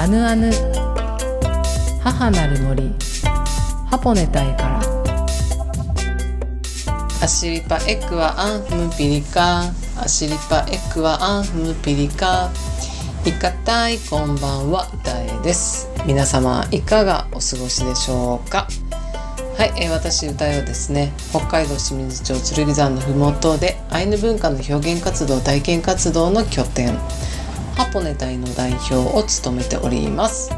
アヌアヌ母なる森ハポネタイから。アシリパエクワアンムピリカ。アシリパエクワアンムピリカ。いかたいこんばんは歌えです。皆様いかがお過ごしでしょうか。はい、えー、私歌えはですね北海道清水町剣山のふもとでアイヌ文化の表現活動体験活動の拠点。ハポネ隊の代表を務めております。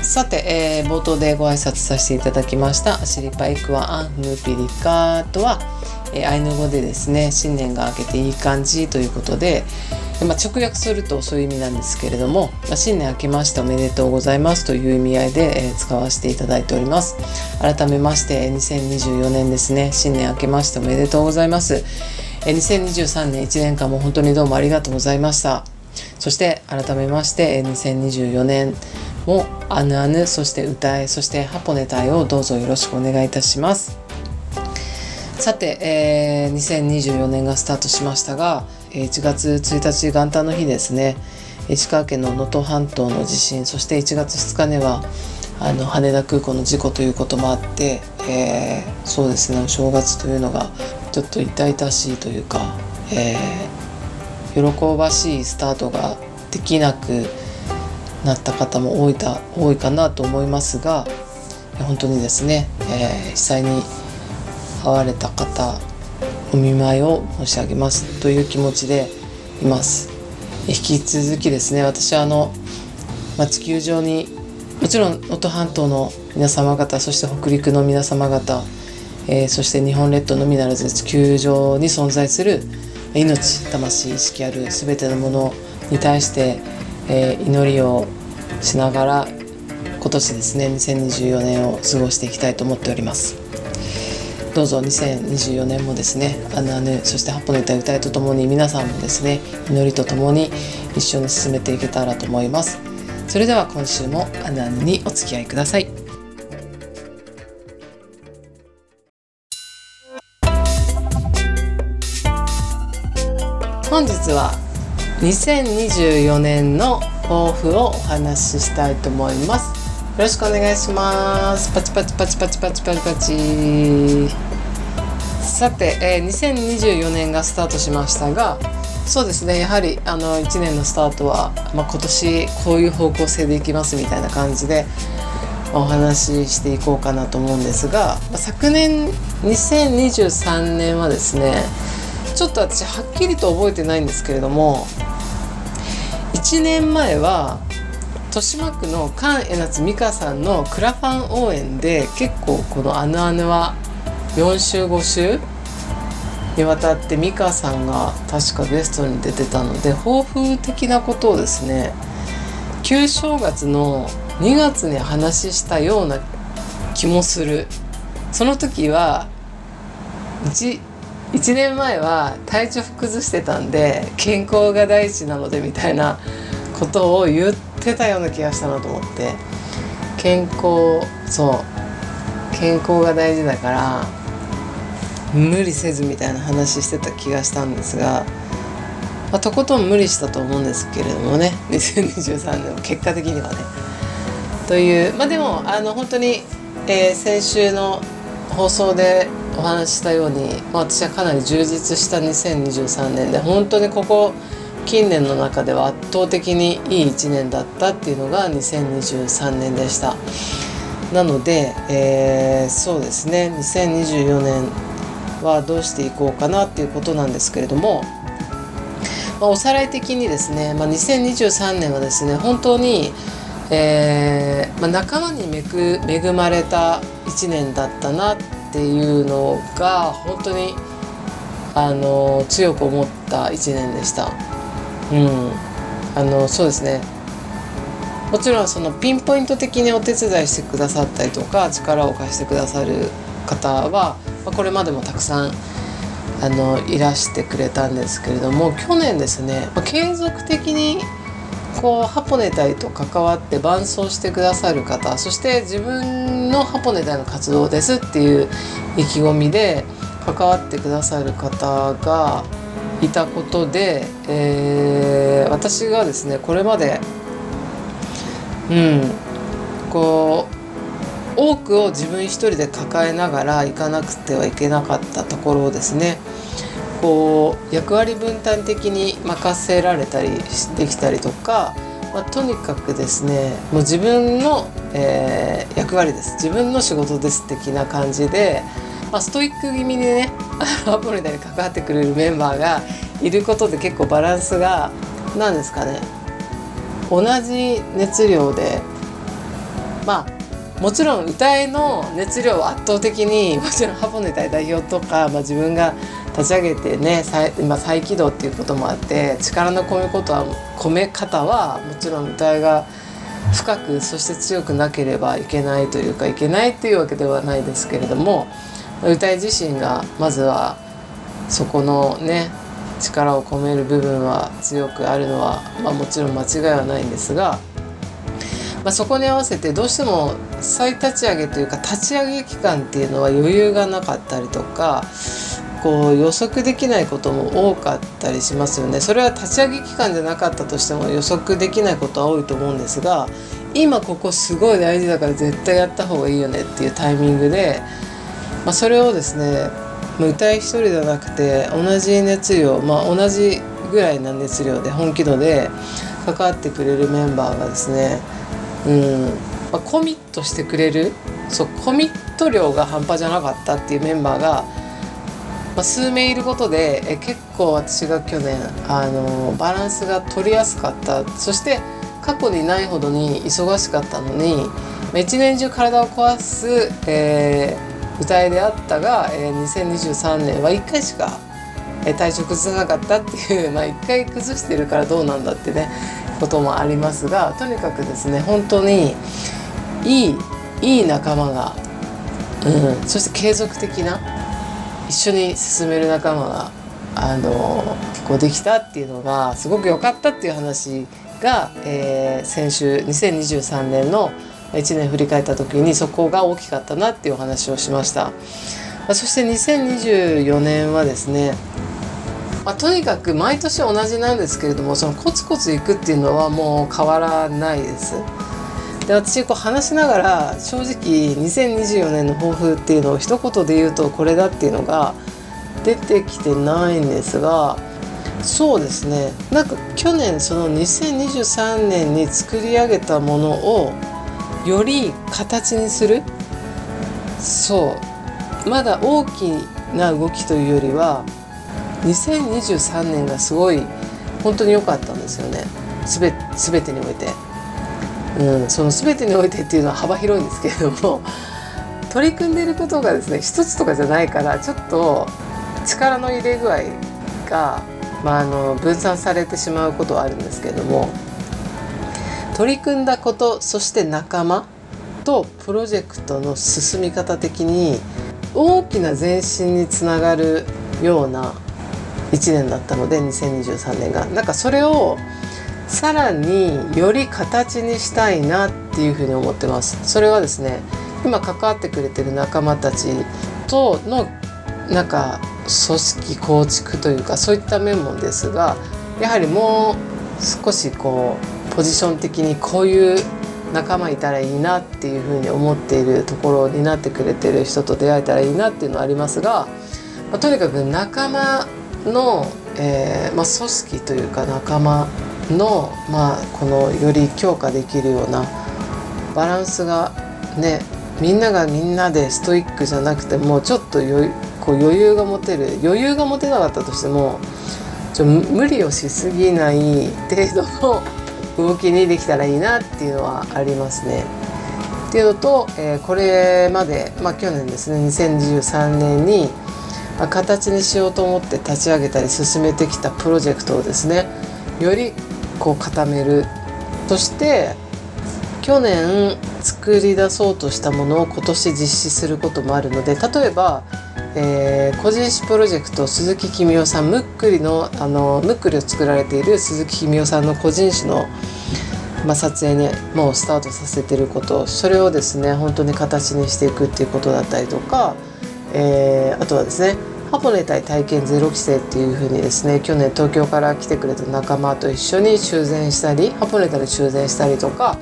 さて、えー、冒頭でご挨拶させていただきましたアシリパイクワアンヌピリカとは、えー、アイヌ語でですね新年が明けていい感じということで、まあ、直訳するとそういう意味なんですけれども、まあ、新年明けましておめでとうございますという意味合いで、えー、使わせていただいております。改めまして2024年ですね新年明けましておめでとうございます、えー、2023年1年間も本当にどうもありがとうございました。そして改めまして2024年もあぬあぬそして歌えそしてハポネタイをどうぞよろしくお願いいたします。さて、えー、2024年がスタートしましたが1月1日元旦の日ですね。石川県の能登半島の地震そして1月2日にはあの羽田空港の事故ということもあって、えー、そうですねお正月というのがちょっと痛々しいというか、えー、喜ばしいスタートができなくなった方も多いた多いかなと思いますが本当にですね、えー、被災に遭われた方お見舞いを申し上げますという気持ちでいます。引き続きですね私はあの、まあ、地球上にもちろん能登半島の皆様方そして北陸の皆様方、えー、そして日本列島のみならず地球上に存在する命魂意識ある全てのものに対してえー、祈りをしながら今年ですね2024年を過ごしていきたいと思っております。どうぞ2024年もですねあのあぬそして八歩の歌歌いとともに皆さんもですね祈りとともに一緒に進めていけたらと思います。それでは今週もあぬあぬにお付き合いください。本日は2024年の抱負をお話ししたいと思います。よろしくお願いします。パチパチパチパチパチパチパチ。さて、えー、2024年がスタートしましたがそうですね。やはりあの1年のスタートは、まあ、今年こういう方向性でいきますみたいな感じでお話ししていこうかなと思うんですが、ま、昨年2023年はですねちょっと私はっきりと覚えてないんですけれども1年前は豊島区の菅江夏美香さんのクラファン応援で結構この「あぬあぬ」は4週5週にわたって美香さんが確かゲストに出てたので抱負的なことをですね旧正月の2月に話したような気もする。その時は1年前は体調崩してたんで健康が第一なのでみたいなことを言ってたような気がしたなと思って。健康そう。健康が大事だから無理せずみたいな話してた気がしたんですが、まあ、とことん無理したと思うんですけれどもね。2023年も結果的にはね。というまあでもあの本当に、えー、先週の放送でお話したように、私はかなり充実した2023年で本当にここ近年の中では圧倒的にいい1年だったっていうのが2023年でした。なので、えー、そうですね2024年はどうしていこうかなっていうことなんですけれども、まあ、おさらい的にですね、まあ、2023年はですね本当に、えーまあ、仲間に恵まれた1年だったなっていうのが本当にあの強く思った1年でした。うんあのそうですねもちろんそのピンポイント的にお手伝いしてくださったりとか力を貸してくださる方は、まあ、これまでもたくさんあのいらしてくれたんですけれども去年ですね、まあ、継続的にこうハポネタイと関わって伴走してくださる方そして自分のハポネタの活動ですっていう意気込みで関わってくださる方がいたことで、えー、私がですねこれまでうんこう多くを自分一人で抱えながら行かなくてはいけなかったところをですねこう役割分担的に任せられたりできたりとか、まあ、とにかくですねもう自分の、えー、役割です。自分の仕事です的な感じで、まあ、ストイック気味にね アポリタに関わってくれるメンバーがいることで結構バランスが何ですかね同じ熱量でまあもちろん歌いの熱量は圧倒的にもちろんハポネタ代表とか、まあ、自分が立ち上げてね今再起動っていうこともあって力の込めことは込め方はもちろん歌いが深くそして強くなければいけないというかいけないっていうわけではないですけれども歌い自身がまずはそこのね力を込める部分は強くあるのは、まあ、もちろん間違いはないんですが、まあ、そこに合わせてどうしても再立ち上げというか立ち上げ期間っていうのは余裕がなかったりとかこう予測できないことも多かったりしますよね。それは立ち上げ期間じゃなかったとしても予測できないことは多いと思うんですが今ここすごい大事だから絶対やった方がいいよねっていうタイミングで、まあ、それをですね歌い一人じゃなくて同じ熱量まあ同じぐらいな熱量で本気度で関わってくれるメンバーがですねうんまあ、コミットしてくれるそうコミット量が半端じゃなかったっていうメンバーがまあ、数名いることでえ結構私が去年あのバランスが取りやすかった。そして過去にないほどに忙しかったのに、一年中体を壊す、えー、歌いであったが、えー、2023年は1回しか、えー、体調崩さなかったっていう、まあ、1回崩してるからどうなんだってねこともありますがとにかくですね本当にいいいい仲間が、うん、そして継続的な一緒に進める仲間があの結構できたっていうのがすごく良かったっていう話が、えー、先週2023年の1年振り返った時にそこが大きかったなっていうお話をしました。そして2024年はですねまあ、とにかく毎年同じなんですけれどもそのコツコツいくっていうのはもう変わらないです。で私こう話しながら正直2024年の抱負っていうのを一言で言うとこれだっていうのが出てきてないんですがそうですね。なんか去年その2023年に作り上げたものをより形にする？そう。まだ大きな動きというよりは2023年がすごい本当に良かったんですよね。全てにおいて。うん、その全てにおいてっていうのは幅広いんですけれども取り組んでいることがですね一つとかじゃないからちょっと力の入れ具合が、まあ、あの分散されてしまうことはあるんですけれども取り組んだことそして仲間とプロジェクトの進み方的に大きな前進につながるような1年だったので2023年が。なんかそれをさらにより形にしたいなっていうふうに思ってます。それはですね今関わってくれてる仲間たちとのなんか組織構築というかそういった面もですがやはりもう少しこうポジション的にこういう仲間いたらいいなっていうふうに思っているところになってくれてる人と出会えたらいいなっていうのはありますが、まあ、とにかく仲間の、えーまあ、組織というか仲間の、まあ、このより強化できるようなバランスがねみんながみんなでストイックじゃなくてもうちょっと余こう余裕が持てる余裕が持てなかったとしてもちょ無理をしすぎない程度の動きにできたらいいなっていうのはありますね。っていうのと、えー、これまで、まあ、去年ですね2023年に、ま、形にしようと思って立ち上げたり進めてきたプロジェクトをですねよりこう固める。そして去年作り出そうとしたものを今年実施することもあるので例えば、えー、個人誌プロジェクト鈴木公夫さんムックリのあのムックリを作られている鈴木公夫さんの個人誌の、まあ、撮影ねもうスタートさせてることそれをですね本当に形にしていくっていうことだったりとか、えー、あとはですねハポネ対体験ゼロ規制っていうふうにですね去年東京から来てくれた仲間と一緒に修繕したりハポネタで修繕したりとか、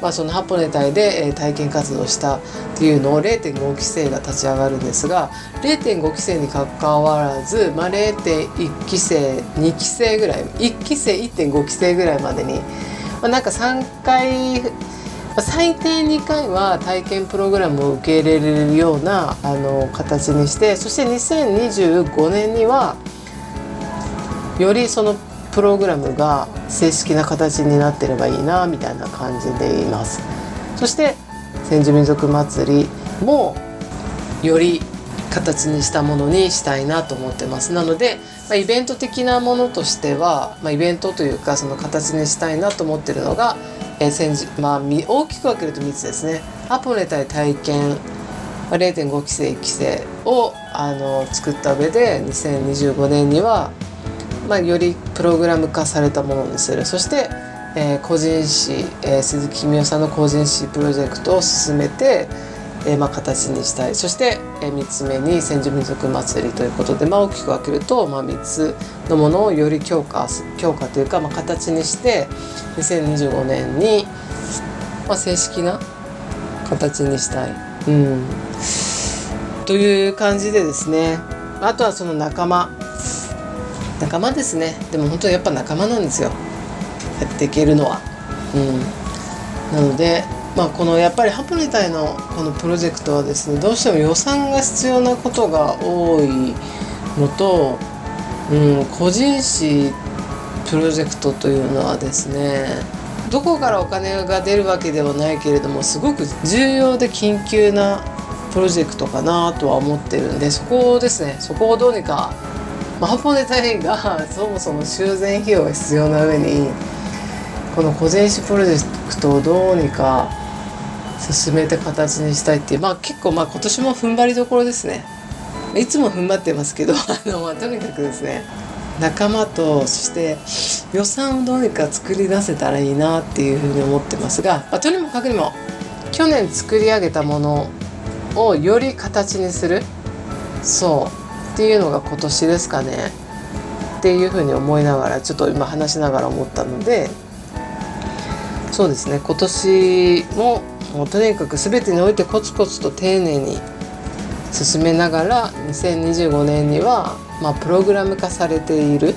まあ、そのハポネ隊で、体験活動したっていうのを0.5規制が立ち上がるんですが0.5規制にかかわらず、まあ、0.1規制2規制ぐらい1規制1.5規制ぐらいまでに、まあ、なんか3回最低2回は体験プログラムを受け入れるようなあの形にしてそして2025年にはよりそのプログラムが正式な形になってればいいなみたいな感じでいます。そして千住民族祭りもより形にしたものにしたいなと思ってます。なので、ま、イベント的なものとしては、まあ、イベントというかその形にしたいなと思ってるのが、えーまあ、大きく分けると3つですね。アポネ対体験0.5期生1期生をあの作った上で2025年にはまあ、よりプログラム化されたものにする。そして、えー、個人誌、えー、鈴木君夫さんの個人誌プロジェクトを進めて、えーまあ、形にしたい。そして、えー、3つ目に千住民族祭りということで、まあ、大きく分けると、まあ、3つのものをより強化強化というか、まあ、形にして2025年に、まあ、正式な形にしたい。うん。という感じでですね。あとはその仲間。仲間ですね。でも本当にやっぱ仲間なんですよ。やっていけるのは。うん。なのでまあこのやっぱりハポネタイのこのプロジェクトはですねどうしても予算が必要なことが多いのと、うん、個人誌プロジェクトというのはですねどこからお金が出るわけではないけれどもすごく重要で緊急なプロジェクトかなとは思ってるんでそこをですねそこをどうにかマポネ隊員が そもそも修繕費用が必要な上にこの個人誌プロジェクトをどうにか進めて形にしたいっていう。まあ結構まあ今年も踏ん張りどころですね。いつも踏ん張ってますけど あの、まあ、とにかくですね。仲間とそして予算をどうにか作り出せたらいいなっていうふうに思ってますが、まあ、とにもかくにも去年作り上げたものをより形にする。そう。っていうのが今年ですかね。っていうふうに思いながらちょっと今話しながら思ったのでそうですね。今年ももうとにかく全てにおいてコツコツと丁寧に進めながら2025年には、まあ、プログラム化されている、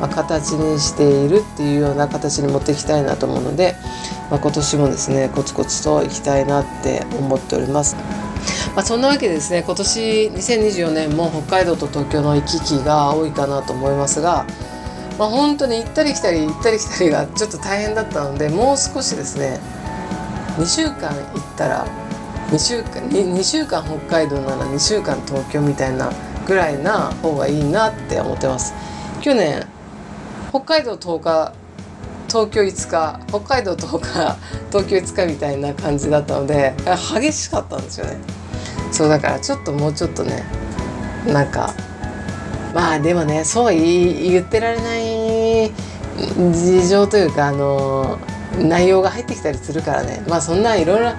まあ、形にしているっていうような形に持っていきたいなと思うので、まあ、今年もですねコツコツといきたいなって思っております。まあ、そんなわけでですね今年2024年も北海道と東京の行き来が多いかなと思いますが、まあ、本当に行ったり来たり行ったり来たりがちょっと大変だったのでもう少しですね2週間行ったら2週間 2, 2週間北海道なら2週間東京みたいなぐらいな方がいいなって思ってます。去年北海道10日東京5日北海道10日 東京5日みたいな感じだったので激しかったんですよね。そうだからちょっともうちょっとねなんかまあでもねそう言ってられない事情というかあの内容が入ってきたりするからね。まあそんないろいろ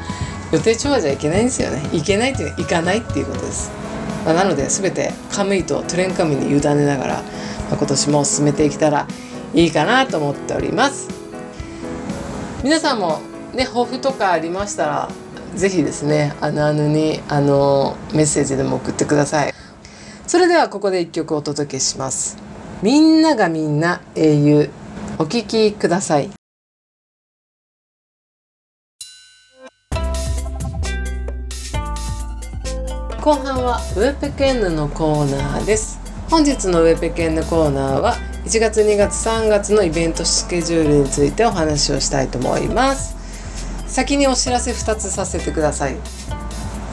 予定調和じゃいけないんですよね。いけないっていうのはいかないっていうことです、まあ、なので全てカムイとトレンカムに委ねながら、まあ、今年も進めていけたらいいかなと思っております。皆さんもね抱負とかありましたらぜひですねあのあのにあのメッセージでも送ってください。それではここで一曲お届けします。みんながみんな英雄お聴きください。後半はウェペケンヌのコーナーです。本日のウェペケンヌコーナーは1月2月3月のイベントスケジュールについてお話をしたいと思います。先にお知らせ2つさせてください、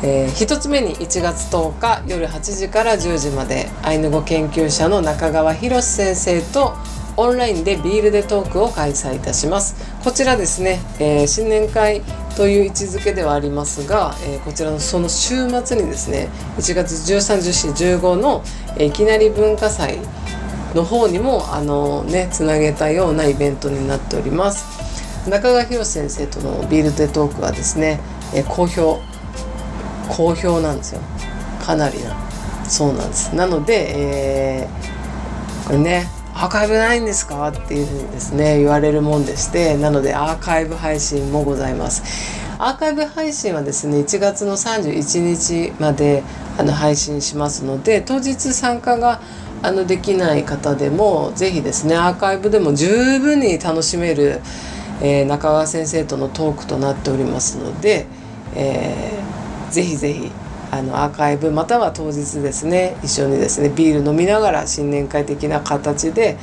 えー、1つ目に1月10日夜8時から10時までアイヌ語研究者の中川博先生とオンラインでビールでトークを開催いたします。こちらですね、えー、新年会という位置づけではありますが、えー、こちらのその週末にですね1月131415の、えー、いきなり文化祭の方にもあのねつなげたようなイベントになっております。中川博先生とのビールデトークはですね、え好評好評なんですよ。かなりなそうなんです。なので、えー、これねアーカイブないんですか?」っていうふうにですね言われるもんでしてなのでアーカイブ配信もございます。アーカイブ配信はですね1月の31日まであの配信しますので当日参加があのできない方でも是非ですねアーカイブでも十分に楽しめる、えー、中川先生とのトークとなっておりますので、えー、ぜひぜひあのアーカイブまたは当日ですね一緒にですねビール飲みながら新年会的な形で、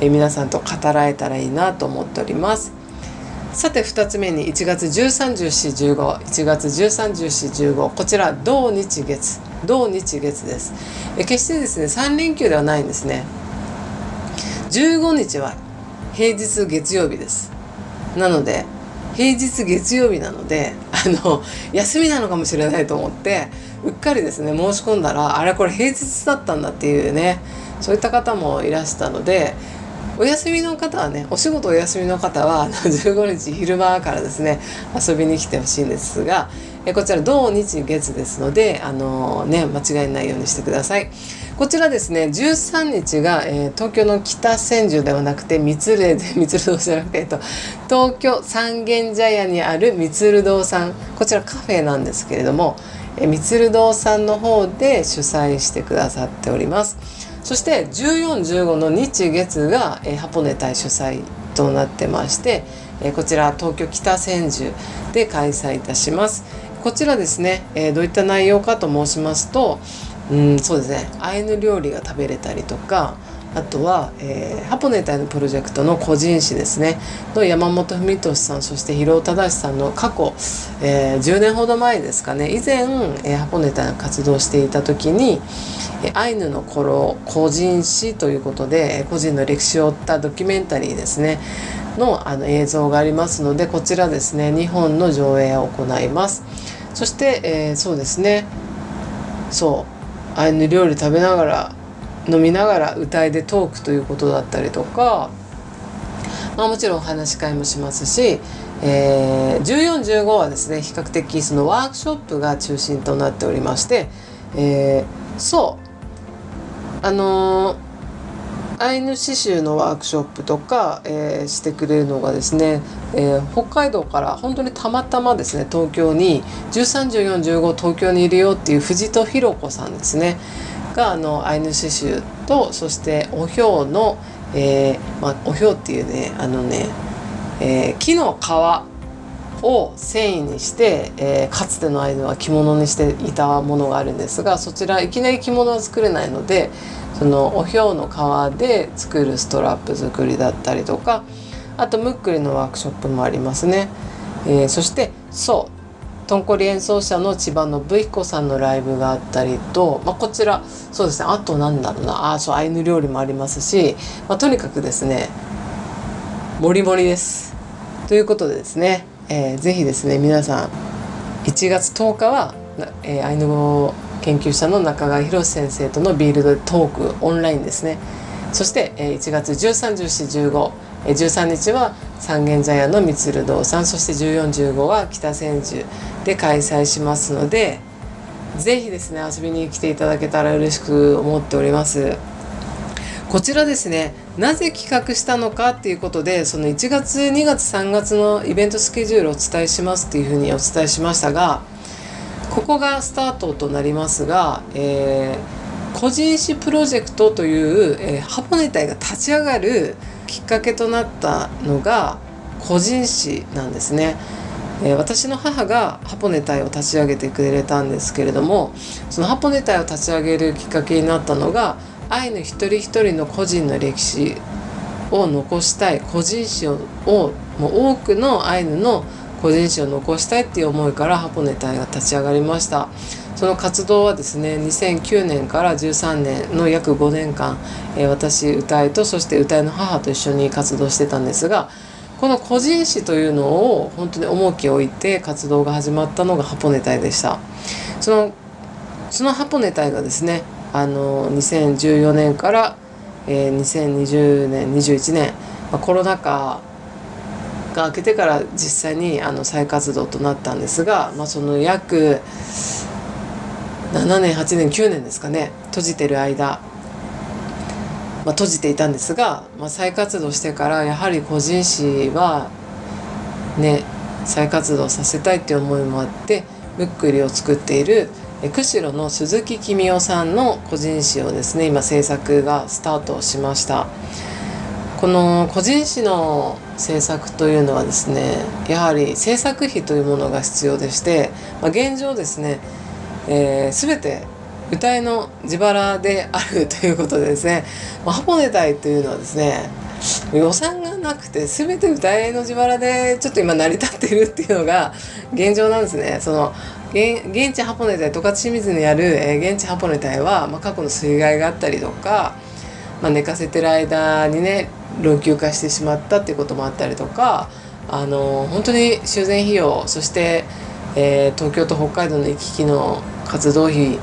え、皆さんと語らえたらいいなと思っております。さて2つ目に1月131415月131415こちら同日月同日月です。え決してですね3連休ではないんですね。15日は平日月曜日です。なので平日月曜日なのであの休みなのかもしれないと思ってうっかりですね申し込んだらあれこれ平日だったんだっていうねそういった方もいらしたのでお休みの方はねお仕事お休みの方は 15日昼間からですね遊びに来てほしいんですがえこちら土日月ですのであのね間違いないようにしてください。こちらですね13日が、えー、東京の北千住ではなくて三鶴で 三鶴堂じゃなくて、えっと、東京三軒茶屋にある三鶴堂さんこちらカフェなんですけれども、えー、三鶴堂さんの方で主催してくださっております。そして1415の日月が、えー、ハポネ大主催となってまして、えー、こちら東京北千住で開催いたします。こちらですね、えー、どういった内容かと申しますと、うん、そうですね。アイヌ料理が食べれたりとかあとは、えー、ハポネタイのプロジェクトの個人誌ですね。の山本文俊さんそして広尾忠さんの過去、えー、10年ほど前ですかね。以前、えー、ハポネタイの活動していた時に、えー、アイヌの頃個人誌ということで個人の歴史を追ったドキュメンタリーですね。のあの映像がありますのでこちらですね。2本の上映を行います。そして、えー、そうですね。そう。アイヌ料理食べながら飲みながら歌いでトークということだったりとか、まあ、もちろんお話し会もしますし、えー、1415はですね比較的そのワークショップが中心となっておりまして、えー、そう。あのーアイヌ刺繍のワークショップとか、えー、してくれるのがですね、えー、北海道から本当にたまたまですね東京に131415東京にいるよっていう藤戸弘子さんですねがあのアイヌ刺繍とそしておひょうの、えーまあ、おひょうっていうねあのね、えー、木の皮を繊維にして、えー、かつてのアイヌは着物にしていたものがあるんですがそちらいきなり着物は作れないのでそのおひょうの皮で作るストラップ作りだったりとかあとムックリのワークショップもありますね、えー、そしてそうとんこり演奏者の千葉のぶ彦さんのライブがあったりと、まあ、こちらそうですね。あとなんだろうな。あそうアイヌ料理もありますし、まあ、とにかくですねもりもりです。ということでですね、えー、ぜひですね皆さん1月10日は、えー、アイヌ語研究者の中川博先生とのビールドトークオンラインですね。そして1月131415 13日は三軒茶屋の三鶴堂さん。そして1415は北千住で開催しますのでぜひですね遊びに来ていただけたら嬉しく思っております。こちらですねなぜ企画したのかっていうことでその1月2月3月のイベントスケジュールをお伝えしますっていうふうにお伝えしましたがここがスタートとなりますが、えー、個人誌プロジェクトという、えー、ハポネ隊が立ち上がるきっかけとなったのが個人誌なんですね。え、私の母がハポネ隊を立ち上げてくれたんですけれどもそのハポネ隊を立ち上げるきっかけになったのがアイヌ一人一人の個人の歴史を残したい個人誌をもう多くのアイヌの個人史を残したいっていう思いからハポネ隊が立ち上がりました。その活動はですね2009年から13年の約5年間、えー、私歌いとそして歌いの母と一緒に活動してたんですがこの個人史というのを本当に重きを置いて活動が始まったのがハポネ隊でした。そのそのハポネ隊がですねあの2014年から、えー、2020年21年、まあ、コロナ禍が明けてから実際にあの再活動となったんですが、まあ、その約7年8年9年ですかね閉じてる間まあ、閉じていたんですが、まあ、再活動してからやはり個人誌はね再活動させたいっていう思いもあってムックリを作っている釧路の鈴木公夫さんの個人誌をですね今制作がスタートしました。この個人誌の制作というのはですねやはり制作費というものが必要でして、まあ、現状ですね、えー、全て歌いの自腹であるということでですね、まあ、ハポネ隊というのはですね予算なくて全て歌いの自腹でちょっと今成り立ってるっていうのが現状なんですね。その現地ハポネ隊十勝清水にある、えー、現地ハポネ隊は、まあ、過去の水害があったりとか、まあ、寝かせてる間にね老朽化してしまったっていうこともあったりとかあの本当に修繕費用そして、えー、東京と北海道の行き来の活動費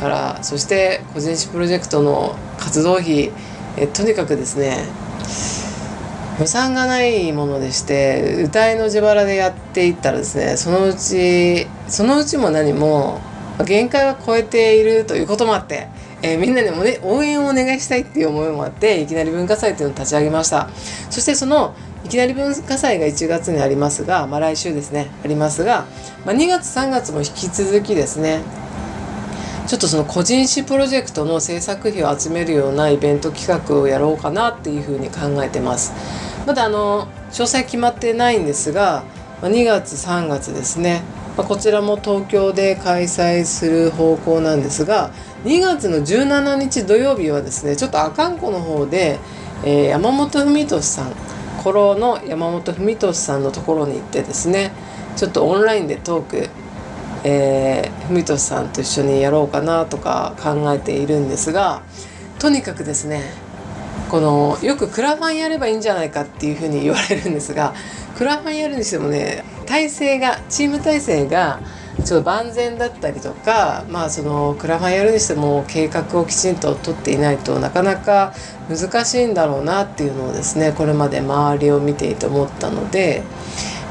からそして個人誌プロジェクトの活動費えとにかくですね予算がないものでして歌いの自腹でやっていったらですねそのうちそのうちも何も限界は超えているということもあって、えー、みんなにもね応援をお願いしたいっていう思いもあっていきなり文化祭っていうのを立ち上げました。そしてそのいきなり文化祭が1月にありますが、まあ、来週ですねありますが、まあ、2月3月も引き続きですねちょっとその個人誌プロジェクトの制作費を集めるようなイベント企画をやろうかなっていうふうに考えてます。まだあの詳細決まってないんですが2月3月ですね。こちらも東京で開催する方向なんですが2月の17日土曜日はですねちょっと阿寒湖の方で、えー、山本文俊さん古老の山本文俊さんのところに行ってですねちょっとオンラインでトークえー、文俊さんと一緒にやろうかなとか考えているんですがとにかくですねこのよくクラファンやればいいんじゃないかっていうふうに言われるんですがクラファンやるにしてもね体制がチーム体制がちょっと万全だったりとかまあそのクラファンやるにしても計画をきちんと取っていないとなかなか難しいんだろうなっていうのをですねこれまで周りを見ていて思ったので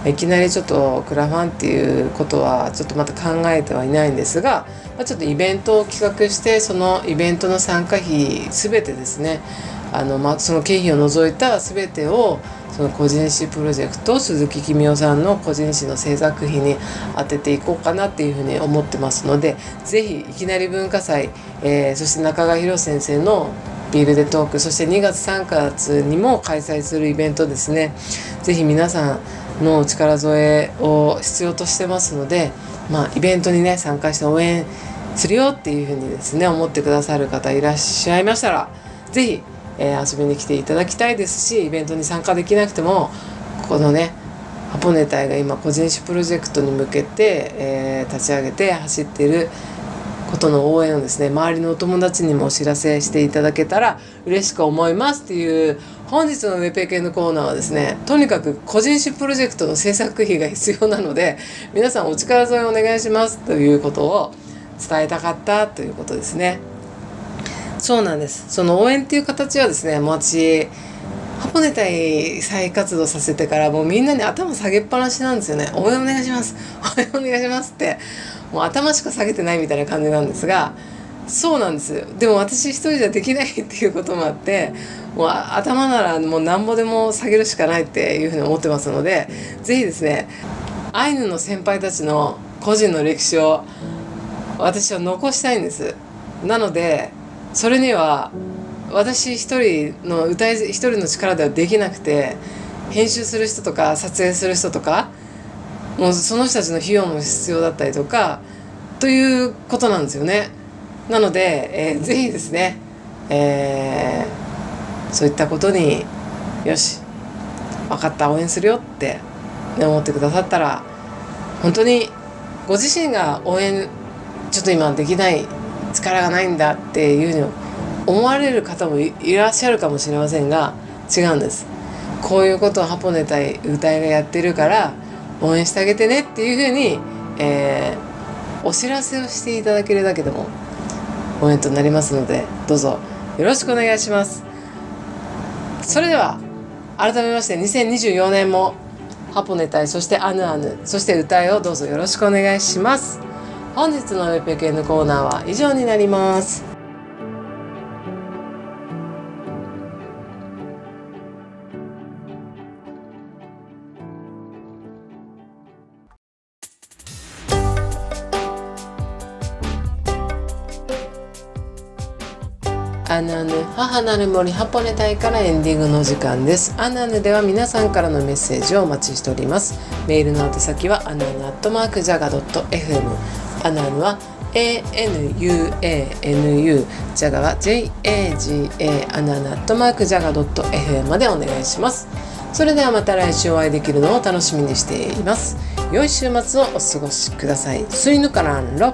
いきなりちょっとクラファンっていうことはちょっとまた考えてはいないんですが、まあ、ちょっとイベントを企画してそのイベントの参加費全てですねあの、まあ、その経費を除いた全てをその個人誌プロジェクト鈴木公夫さんの個人誌の制作費に当てていこうかなっていうふうに思ってますので是非いきなり文化祭、えー、そして中川博先生のビールでトークそして2月3月にも開催するイベントですね。是非皆さんの力添えを必要としてますので、まあ、イベントにね参加して応援するよっていうふうにですね思ってくださる方いらっしゃいましたら是非、えー、遊びに来ていただきたいですしイベントに参加できなくてもこのねハポネ隊が今個人誌プロジェクトに向けて、えー、立ち上げて走っていることの応援をですね周りのお友達にもお知らせしていただけたら嬉しく思いますっていう本日のウェペケのコーナーはですねとにかく個人誌プロジェクトの制作費が必要なので皆さんお力添えお願いしますということを伝えたかったということですね。そうなんです。その応援っていう形はですねもう私ハポネ隊再活動させてからもうみんなに頭下げっぱなしなんですよね。応援お願いします。応援お願いしますってもう頭しか下げてないみたいな感じなんですがそうなんです。でも私一人じゃできないっていうこともあってもう頭ならもうなんぼでも下げるしかないっていうふうに思ってますので是非ですねアイヌの先輩たちの個人の歴史を私は残したいんですなのでそれには私一人の歌い一人の力ではできなくて編集する人とか撮影する人とかもうその人たちの費用も必要だったりとかということなんですよね。なので、えー、ぜひですね、えー、そういったことによし分かった応援するよって、ね、思ってくださったら本当にご自身が応援ちょっと今できない力がないんだっていうふうに思われる方もいらっしゃるかもしれませんが違うんです。こういうことをハポネ隊歌いがやってるから応援してあげてねっていうふうに、えー、お知らせをしていただけるだけでも応援となりますのでどうぞよろしくお願いしますそれでは改めまして2024年もハポネ隊そしてアヌアヌそして歌いをどうぞよろしくお願いします。本日のウェペケンのコーナーは以上になります。ヌ母なる森ハポネ隊からエンディングの時間です。アナヌでは皆さんからのメッセージをお待ちしております。メールの宛先はアナヌアットマークジャガドット FM アナヌは ANUANU ジャガは JAGA アナナットマークジャガドット FM までお願いします。それではまた来週お会いできるのを楽しみにしています。良い週末をお過ごしください。スイヌカランロ。